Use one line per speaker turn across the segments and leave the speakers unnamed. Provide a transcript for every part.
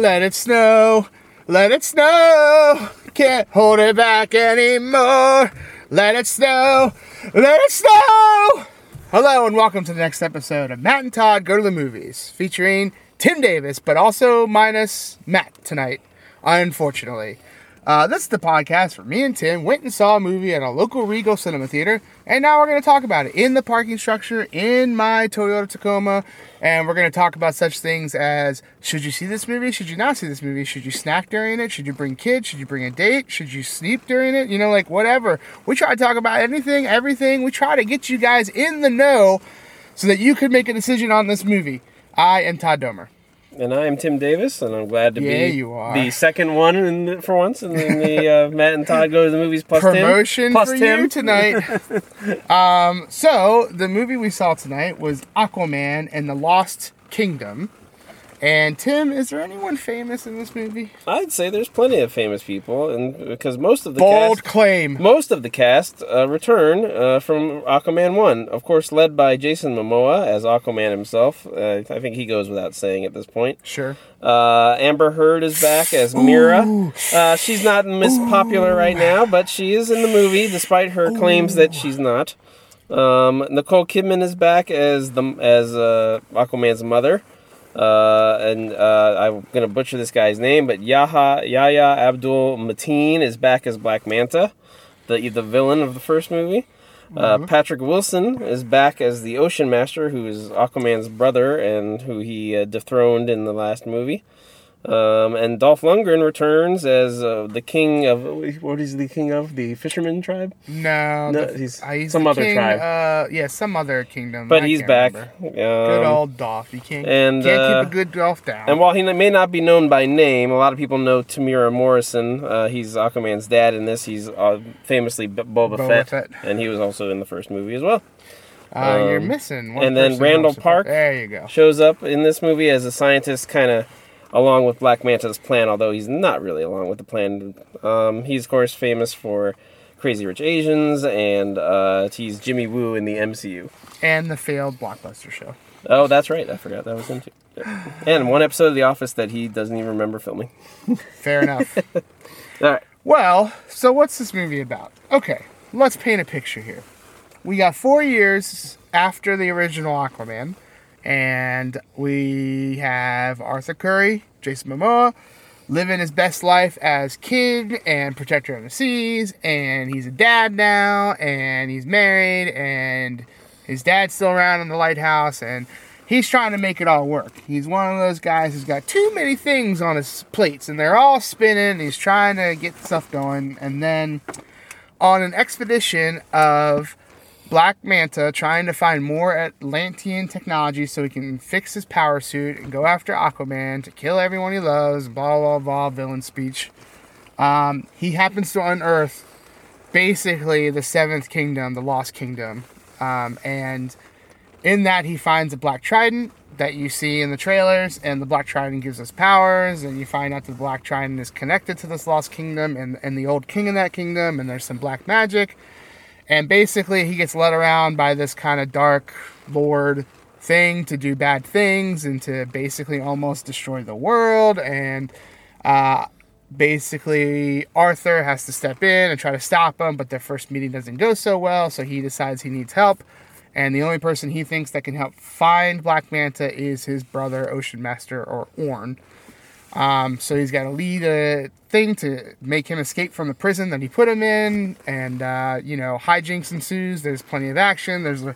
Let it snow. Let it snow. Can't hold it back anymore. Let it snow. Let it snow. Hello and welcome to the next episode of Matt and Todd Go to the Movies, featuring Tim Davis, but also minus Matt tonight, unfortunately. Uh, this is the podcast where me and Tim went and saw a movie at a local Regal Cinema Theater, and now we're going to talk about it in the parking structure in my Toyota Tacoma, and we're going to talk about such things as should you see this movie? Should you not see this movie? Should you snack during it? Should you bring kids? Should you bring a date? Should you sleep during it? You know, like whatever. We try to talk about anything, everything. We try to get you guys in the know so that you could make a decision on this movie. I am Todd Domer.
And I am Tim Davis, and I'm glad to
Yeah,
be
you are.
the second one in, for once in, in the uh, Matt and Todd Go to the Movies plus
promotion
Tim. Plus
for
Tim.
you tonight. um, so the movie we saw tonight was Aquaman and the Lost Kingdom. And Tim, is there anyone famous in this movie?
I'd say there's plenty of famous people, and because most of the
Bold
cast,
claim.
most of the cast uh, return uh, from Aquaman One, of course, led by Jason Momoa as Aquaman himself. Uh, I think he goes without saying at this point.
Sure.
Uh, Amber Heard is back as Mera. Uh, she's not Miss Popular right now, but she is in the movie, despite her claims that she's not. Um, Nicole Kidman is back as the as uh, Aquaman's mother, uh, and uh, I'm gonna butcher this guy's name, but Yaha Yahya Abdul Mateen is back as Black Manta, the the villain of the first movie. Uh, Patrick Wilson is back as the Ocean Master, who is Aquaman's brother and who he uh, dethroned in the last movie. Um, and Dolph Lundgren returns as uh, the king of what is he the king of the fisherman tribe?
No,
No, he's
uh,
some other
king,
tribe.
Uh, yeah, some other kingdom.
But
I
he's back.
remember. Good
Um,
old Dolph. You can't,
and,
can't
uh,
keep a good Dolph down.
And while he may not be known by name, a lot of people know Temuera Morrison. Uh, he's Aquaman's dad in this. He's uh, famously B- Boba,
Boba
Fett,
Fett.
and he was also in the first movie as well.
uh, you're
um,
missing one
and then Randall. Park.
There you go.
Shows up in this movie as a scientist, kind of along with Black Manta's plan, although he's not really along with the plan. Um, he's of course famous for Crazy Rich Asians, and uh, he's Jimmy Woo in the MCU.
And the failed blockbuster show.
Oh, that's right. I forgot that was him too. Yeah. And one episode of The Office that he doesn't even remember filming.
Fair enough.
All right.
Well, so what's this movie about? Okay, let's paint a picture here. We got four years after the original Aquaman, and we have Arthur Curry, Jason Momoa, living his best life as king and protector of the seas, and he's a dad now, and he's married, and his dad's still around in the lighthouse, and he's trying to make it all work. He's one of those guys who's got too many things on his plates, and they're all spinning. He's trying to get stuff going, and then on an expedition of Black Manta trying to find more Atlantean technology so he can fix his power suit and go after Aquaman to kill everyone he loves. Blah blah blah. Villain speech. Um, he happens to unearth basically the seventh kingdom, the Lost Kingdom, um, and in that he finds a black trident that you see in the trailers and the black trident gives us powers and you find out that the black trident is connected to this lost kingdom and, and the old king in that kingdom and there's some black magic and basically he gets led around by this kind of dark lord thing to do bad things and to basically almost destroy the world and uh, basically arthur has to step in and try to stop him but their first meeting doesn't go so well so he decides he needs help and the only person he thinks that can help find Black Manta is his brother, Ocean Master or Orm. Um, so he's got to lead a thing to make him escape from the prison that he put him in, and uh, you know hijinks ensues. There's plenty of action. There's a,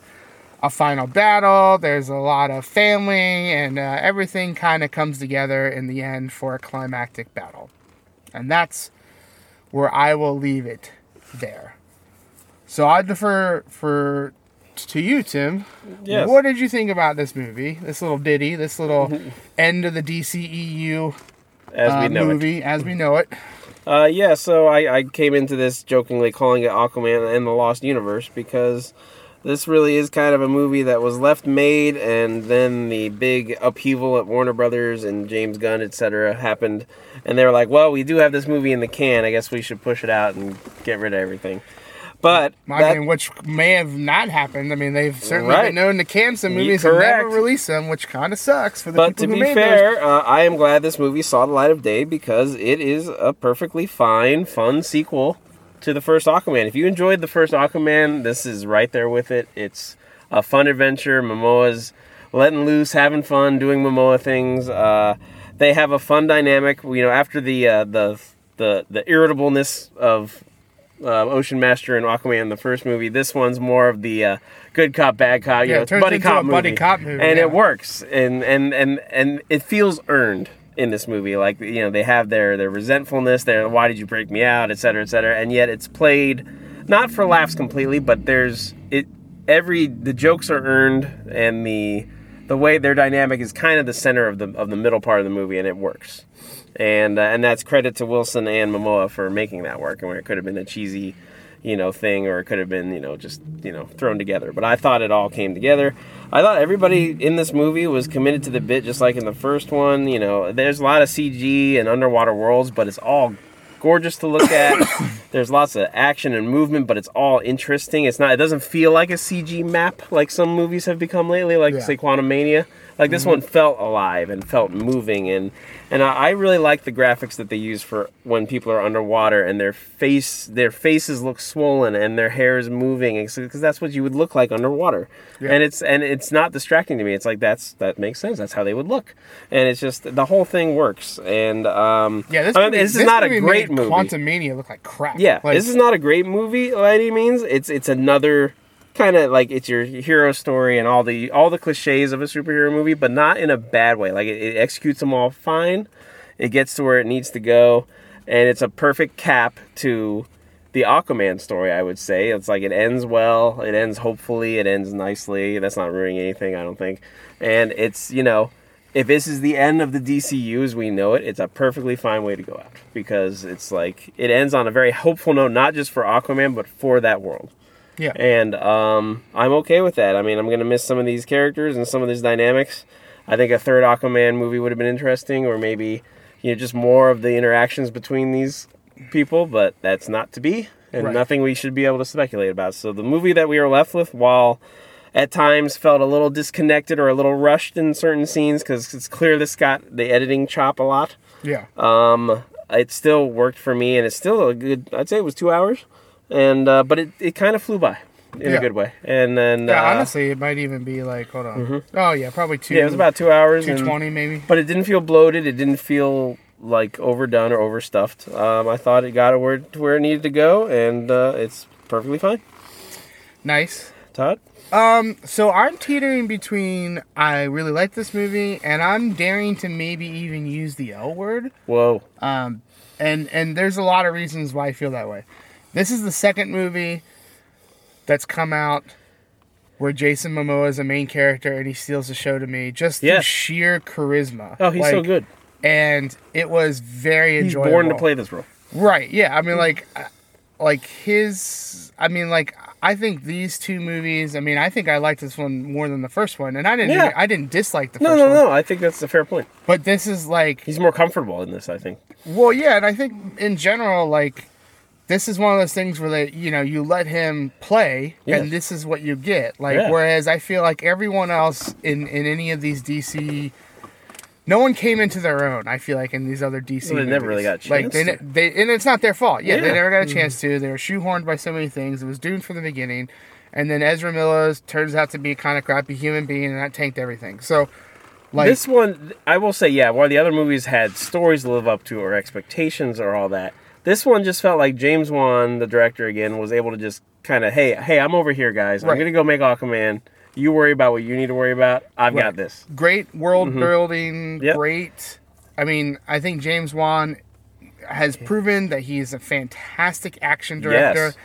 a final battle. There's a lot of family, and uh, everything kind of comes together in the end for a climactic battle, and that's where I will leave it there. So I defer for to you, Tim.
Yes.
What did you think about this movie? This little ditty, this little end of the DCEU
As
uh,
we know it.
movie as we know it.
Uh, yeah, so I, I came into this jokingly calling it Aquaman and the Lost Universe because this really is kind of a movie that was left made and then the big upheaval at Warner Brothers and James Gunn, etc. happened. And they were like, well, we do have this movie in the can. I guess we should push it out and get rid of everything. But
I
that-
mean, which may have not happened. I mean, they've certainly
Right.
been known to can some movies and never
correct.
release them, which kind of sucks for the
But
people
to
who
be
made those.
fair, uh, I am glad this movie saw the light of day because it is a perfectly fine, fun sequel to the first Aquaman. If you enjoyed the first Aquaman, this is right there with it. It's a fun adventure. Momoa's letting loose, having fun, doing Momoa things. Uh, they have a fun dynamic. You know, after the uh, the the the irritableness of uh, Ocean Master and Aquaman the first movie. This one's more of the uh, good cop, bad cop. You know,
it turns
buddy
into
cop
a buddy cop movie,
and
yeah.
it works. And and and and it feels earned in this movie. Like you know, they have their their resentfulness, their why did you break me out, et cetera, et cetera. And yet it's played not for laughs completely, but there's it. Every the jokes are earned, and the the way their dynamic is kind of the center of the of the middle part of the movie, and it works and uh, and that's credit to Wilson and Momoa for making that work. And where it could have been a cheesy, you know, thing, or it could have been you know just you know thrown together. But I thought it all came together. I thought everybody in this movie was committed to the bit, just like in the first one. You know, there's a lot of CG and underwater worlds, but it's all gorgeous to look at. there's lots of action and movement, but it's all interesting. It's not. It doesn't feel like a CG map like some movies have become lately, like
Yeah.
say Quantumania. Like this one felt alive and felt moving, and and I, really like the graphics that they use for when people are underwater and their face their faces look swollen and their hair is moving because that's what you would look like underwater,
Yeah.
and it's and it's not distracting to me. It's like that's that makes sense. That's how they would look, and it's just the whole thing works. And um,
Yeah, this,
I mean,
movie,
this is
this
not a great movie.
Quantum Mania look like crap.
Yeah,
Like,
this is not a great movie by any means. It's it's another kind of like it's your hero story and all the all the cliches of a superhero movie, but not in a bad way. Like it, it executes them all fine. It gets to where it needs to go, and it's a perfect cap to the Aquaman story. I would say it's like it ends well. It ends hopefully. It ends nicely. That's not ruining anything, I don't think. And it's you know. If this is the end of the DCU as we know it, it's a perfectly fine way to go out because it's like it ends on a very hopeful note, not just for Aquaman, but for that world.
Yeah.
And um, I'm okay with that. I mean, I'm gonna miss some of these characters and some of these dynamics. I think a third Aquaman movie would have been interesting, or maybe you know just more of the interactions between these people. But that's not to be, and
Right.
nothing we should be able to speculate about. So the movie that we are left with, while at times felt a little disconnected or a little rushed in certain scenes, because it's clear this got the editing chop a lot.
yeah.
Um, it still worked for me, and it's still a good. I'd say it was two hours, and uh, but it, it kind of flew by in
Yeah.
a good way. And then
Yeah,
uh,
honestly, it might even be like, hold on. Oh yeah, probably two.
yeah, it was about two hours. and-
two twenty maybe.
but it didn't feel bloated. It didn't feel like overdone or overstuffed. Um, I thought it got it where to where it needed to go, and uh, it's perfectly fine.
Nice.
Todd, Um,
So I'm teetering between I really like this movie and I'm daring to maybe even use the L word.
whoa,
Um, and and there's a lot of reasons why I feel that way. This is the second movie that's come out where Jason Momoa is a main character and he steals the show to me just
Yes.
sheer charisma.
oh, he's so good.
And it was very
He's
enjoyable.
born to play this role.
Right. Yeah. I mean, like, like his. I mean, like, I think these two movies. I mean, I think I liked this one more than the first one, and I didn't.
Yeah.
I didn't dislike the
No,
first
no,
one.
no. I think that's a fair point.
But this is like,
He's more comfortable in this. I think.
well, yeah, and I think in general, like, this is one of those things where they, you know, you let him play,
Yes.
and this is what you get. Like,
Yeah.
whereas I feel like everyone else in in any of these DC. No one came into their own. I feel like in these other DC,
Well, they never really got a
Like they,
to.
they, and it's not their fault. Yeah, they never got a mm-hmm. chance to. They were shoehorned by so many things. It was doomed from the beginning, and then Ezra Miller turns out to be a kind of crappy human being, and that tanked everything. So, like,
this one, I will say, yeah. While the other movies had stories to live up to or expectations or all that, this one just felt like James Wan, the director again, was able to just kind of, hey, hey, I'm over here, guys. I'm gonna go make Aquaman. You worry about what you need to worry about. I've got this.
great world building,
Mm-hmm. Yep.
great. I mean, I think James Wan has proven that he is a fantastic action director.
Yes.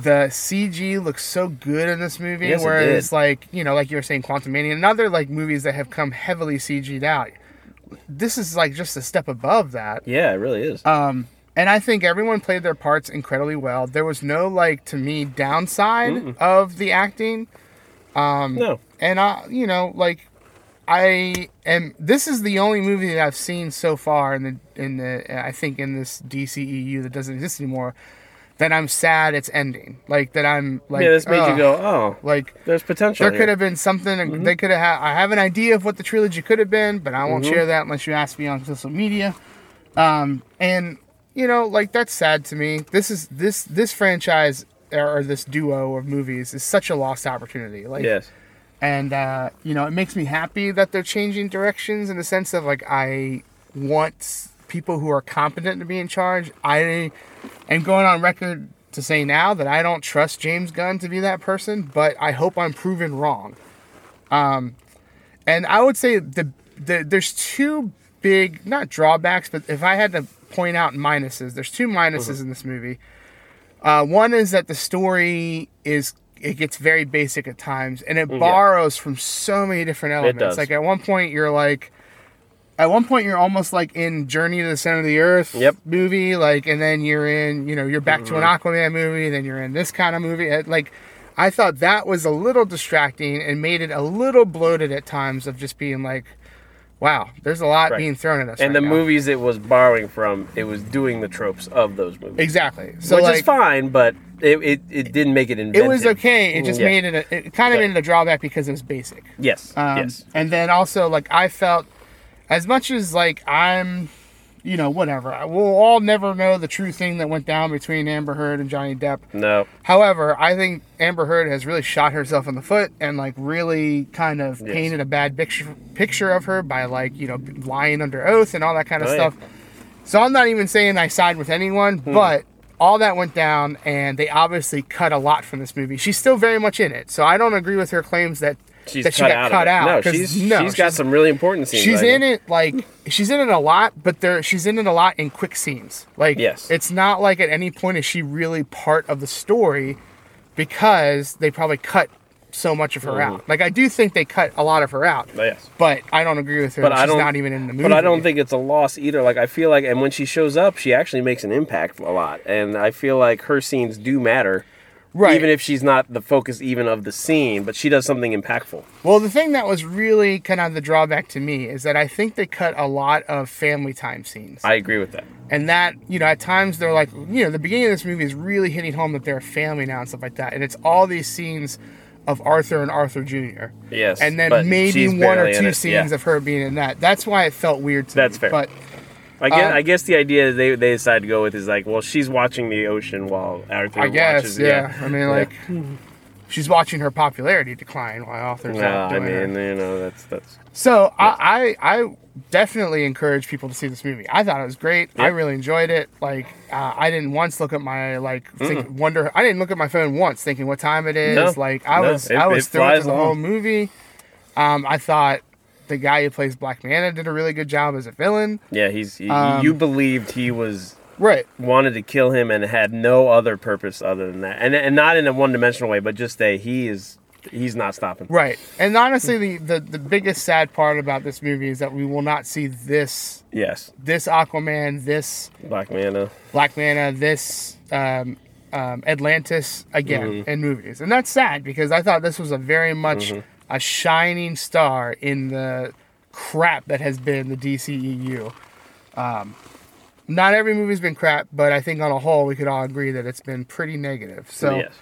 The CG looks so good in this movie,
Yes, it
whereas
did.
like you know, like you were saying, Quantumania and other like movies that have come heavily CG'd out. This is like just a step above that.
Yeah, it really is.
Um, and I think everyone played their parts incredibly well. There was no like to me downside of the acting.
Um, no,
And I, you know, like I am. This is the only movie that I've seen so far in the in the I think in this DCEU that doesn't exist anymore that I'm sad it's ending. Like that I'm like
yeah, this made you go, oh,
like
there's potential.
there
here.
could have been something mm-hmm. they could have I have an idea of what the trilogy could have been, but I won't mm-hmm. share that unless you ask me on social media. Um and you know, like that's sad to me. This is this this franchise or this duo of movies is such a lost opportunity. Like
Yes.
and uh, you know it makes me happy that they're changing directions in the sense of like i want people who are competent to be in charge i am going on record to say now that i don't trust james gunn to be that person but i hope i'm proven wrong um, and i would say the, the there's two big not drawbacks but if i had to point out minuses there's two minuses uh-huh. in this movie uh, one is that the story is it gets very basic at times, and it mm, borrows from so many different elements. Like at one point, you're like, at one point, you're almost like in Journey to the Center of the Earth
Yep.
movie, like, and then you're in, you know, you're back to an mm-hmm. Aquaman movie, then you're in this kind of movie. Like, I thought that was a little distracting and made it a little bloated at times of just being like, wow, there's a lot
Right.
being thrown at us.
And
right
the
now.
movies it was borrowing from, it was doing the tropes of those movies.
exactly. So
Which
like,
is fine, but it, it, it didn't make it inventive.
It was okay. It just
Yeah.
made it. A, it kind of
Yeah.
made it a drawback because it was basic.
Yes.
Um,
yes.
And then also, like, I felt as much as like I'm, you know, whatever. We'll all never know the true thing that went down between Amber Heard and Johnny Depp.
No.
However, I think Amber Heard has really shot herself in the foot and like really kind of
Yes.
painted a bad picture picture of her by like you know lying under oath and all that kind of
Oh, yeah.
stuff. So I'm not even saying I side with anyone,
Hmm.
but all that went down and they obviously cut a lot from this movie. She's still very much in it, so I don't agree with her claims that
She's
that she
cut
got
out.
cut out.
No, she's,
no,
she's got some really important scenes.
She's in it like she's in it a lot, but there she's in it a lot in quick scenes. Like
Yes.
it's not like at any point is she really part of the story because they probably cut so much of her
Mm-hmm.
out. Like I do think they cut a lot of her out,
But yes.
but I don't agree with her.
But I
she's
don't-
not even in the movie.
But I don't think it's a loss either. Like I feel like, and when she shows up, she actually makes an impact a lot, and I feel like her scenes do matter,
right.
even if she's not the focus even of the scene. But she does something impactful.
Well, the thing that was really kind of the drawback to me is that I think they cut a lot of family time scenes.
I agree with that.
and that, you know, at times they're like, you know, the beginning of this movie is really hitting home that they're a family now and stuff like that. And it's all these scenes of Arthur and Arthur Jr.
Yes,
And then maybe one or two scenes
yeah.
of her being in that. That's why it felt weird to
That's
me.
fair.
But
I guess,
Um,
I guess the idea they they decided to go with is like, well, she's watching the ocean while Arthur
I guess,
watches.
yeah. I mean,
Yeah.
like, she's watching her popularity decline while Arthur's
No,
out
I
doing her.
mean, you know, that's that's
So I, I I definitely encourage people to see this movie. I thought it was great. I really enjoyed it. Like uh, I didn't once look at my like think, wonder. I didn't look at my phone once thinking what time it is.
No.
Like I
No,
was
it-
I was through the whole movie. Um, I thought the guy who plays Black Manta did a really good job as a villain.
yeah. He's he,
Um,
you believed he was
Right.
wanted to kill him and had no other purpose other than that, and and not in a one dimensional way, but just a he is he's not stopping.
Right. And honestly, the, the the biggest sad part about this movie is that we will not see this
Yes,
this Aquaman, this
Black Manta.
Black Manta, this um, um, Atlantis again
Mm-hmm.
in movies, and that's sad because I thought this was a very much
Mm-hmm.
A shining star in the crap that has been the DCEU. Um, not every movie's been crap, but I think on a whole we could all agree that it's been pretty negative. So
yes.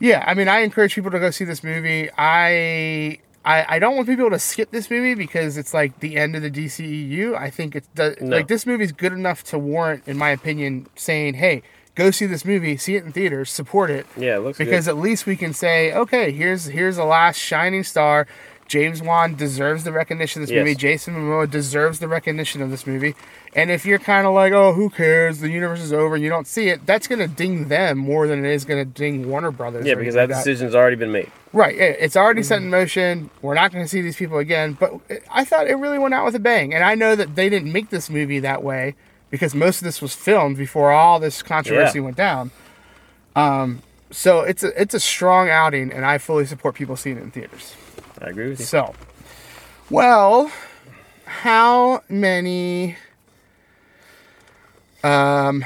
yeah, I mean, I encourage people to go see this movie. I. I, I don't want people to skip this movie because it's like the end of the DCEU. I think it's the,
No.
like this movie's good enough to warrant, in my opinion, saying, "Hey, go see this movie, see it in theaters, support it."
Yeah, it looks good.
because
good.
at least we can say, "Okay, here's here's the last shining star." James Wan deserves the recognition of this
Yes.
movie. Jason Momoa deserves the recognition of this movie. And if you're kind of like, "Oh, who cares? The universe is over," and you don't see it, that's gonna ding them more than it is gonna ding Warner Brothers.
Yeah, because
anything
that
like
decision's already been made.
Right. It's already set
Mm-hmm.
in motion. We're not going to see these people again. But I thought it really went out with a bang. And I know that they didn't make this movie that way because most of this was filmed before all this controversy
Yeah.
went down. Um, so it's a it's a strong outing, and I fully support people seeing it in theaters.
I agree with you.
So, well, how many um,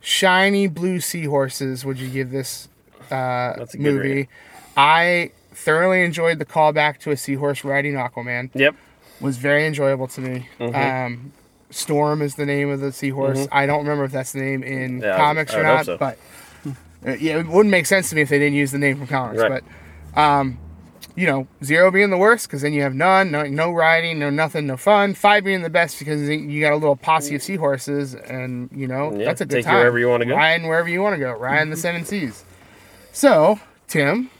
shiny blue seahorses would you give this uh,
That's a good
movie? I thoroughly enjoyed the callback to a seahorse riding Aquaman.
Yep.
Was very enjoyable to me.
Mm-hmm.
Um, Storm is the name of the seahorse. I don't remember if that's the name in
Mm-hmm. Yeah,
comics
I
or not,
so.
but uh, yeah, it wouldn't make sense to me if they didn't use the name from comics.
Right.
But um, you know, zero being the worst because then you have none, no, no riding, no nothing, no fun. Five being the best because you got a little posse of seahorses, and you know
Yeah,
that's a good
take you
time.
wherever you wanna go.
riding wherever you want to go, riding the seven seas. So, Tim,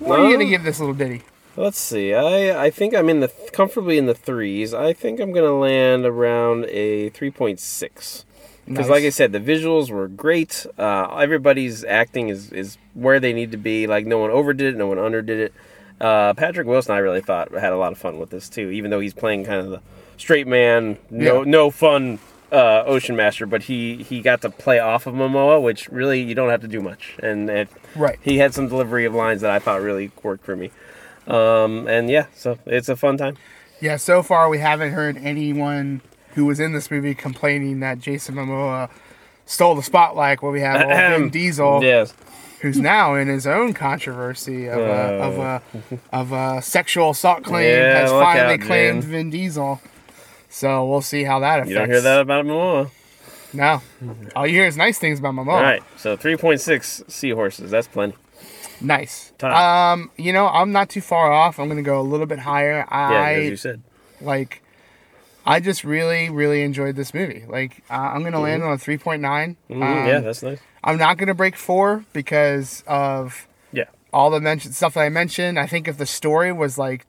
what are you gonna give this little ditty?
Let's see. I I think I'm in the comfortably in the threes. I think I'm gonna land around a three point six. Because,
Nice.
like I said, the visuals were great. Uh, everybody's acting is, is where they need to be. Like, no one overdid it, no one underdid it. Uh, Patrick Wilson, I really thought had a lot of fun with this too. Even though he's playing kind of the straight man, no
Yeah.
no fun uh, ocean master, but he he got to play off of Momoa, which really you don't have to do much. And it,
Right.
he had some delivery of lines that I thought really worked for me. Um, and yeah, so it's a fun time.
Yeah, so far we haven't heard anyone who was in this movie complaining that Jason Momoa stole the spotlight. Where we have old Vin Diesel,
Yes.
who's now in his own controversy of a, of a of a sexual assault claim,
Yeah,
has finally
out,
claimed
man.
Vin Diesel. So we'll see how that affects.
You don't hear that about Momoa.
No, all you hear is nice things about Momoa.
All right, so 3.6 seahorses. That's plenty.
Nice.
Top.
Um, you know, I'm not too far off. I'm gonna go a little bit higher.
Yeah,
I
as you said.
like I just really really enjoyed this movie. Like uh, I'm gonna land on a 3.9.
Mhm,
Um,
yeah, that's nice.
I'm not gonna break four because of
Yeah.
all the mentioned stuff that I mentioned. I think if the story was like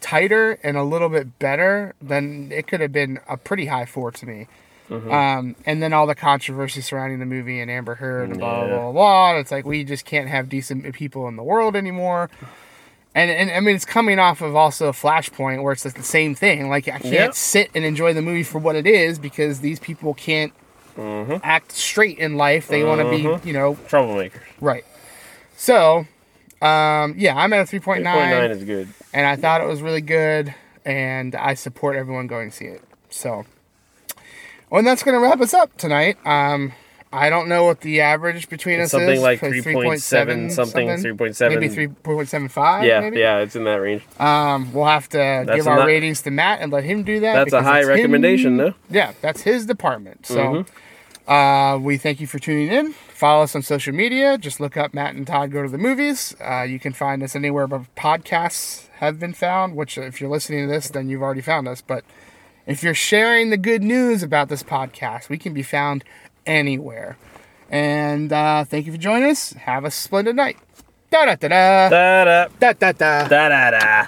tighter and a little bit better, then it could have been a pretty high four to me.
Mm-hmm.
Um, and then all the controversy surrounding the movie and Amber Heard and blah blah
Yeah.
blah blah. It's like we just can't have decent people in the world anymore. And, and I mean, it's coming off of also Flashpoint, where it's like the same thing. Like I can't
Yep.
sit and enjoy the movie for what it is because these people can't
Mm-hmm.
act straight in life. They want to be, you know,
troublemakers.
Right. So, um, yeah, I'm at a 3.9,
3.9 is good.
and I thought it was really good, and I support everyone going to see it. So, well, and that's going to wrap us up tonight. Um, I don't know what the average between us
Something
is.
like
like
3.7 something, 3.7.
maybe 3.75.
Yeah,
maybe?
yeah, it's in that range.
Um, we'll have to
That's
give our
not-
ratings to Matt and let him do that.
That's a high
it's him-
recommendation, though.
Yeah, that's his department. So,
Mm-hmm.
uh, we thank you for tuning in. Follow us on social media. Just look up Matt and Todd Go to the Movies. Uh, you can find us anywhere but podcasts have been found, which, if you're listening to this, then you've already found us. But if you're sharing the good news about this podcast, we can be found anywhere. And uh, thank you for joining us. Have a splendid night. Da da da da.
Da da
Da da da.
da da da.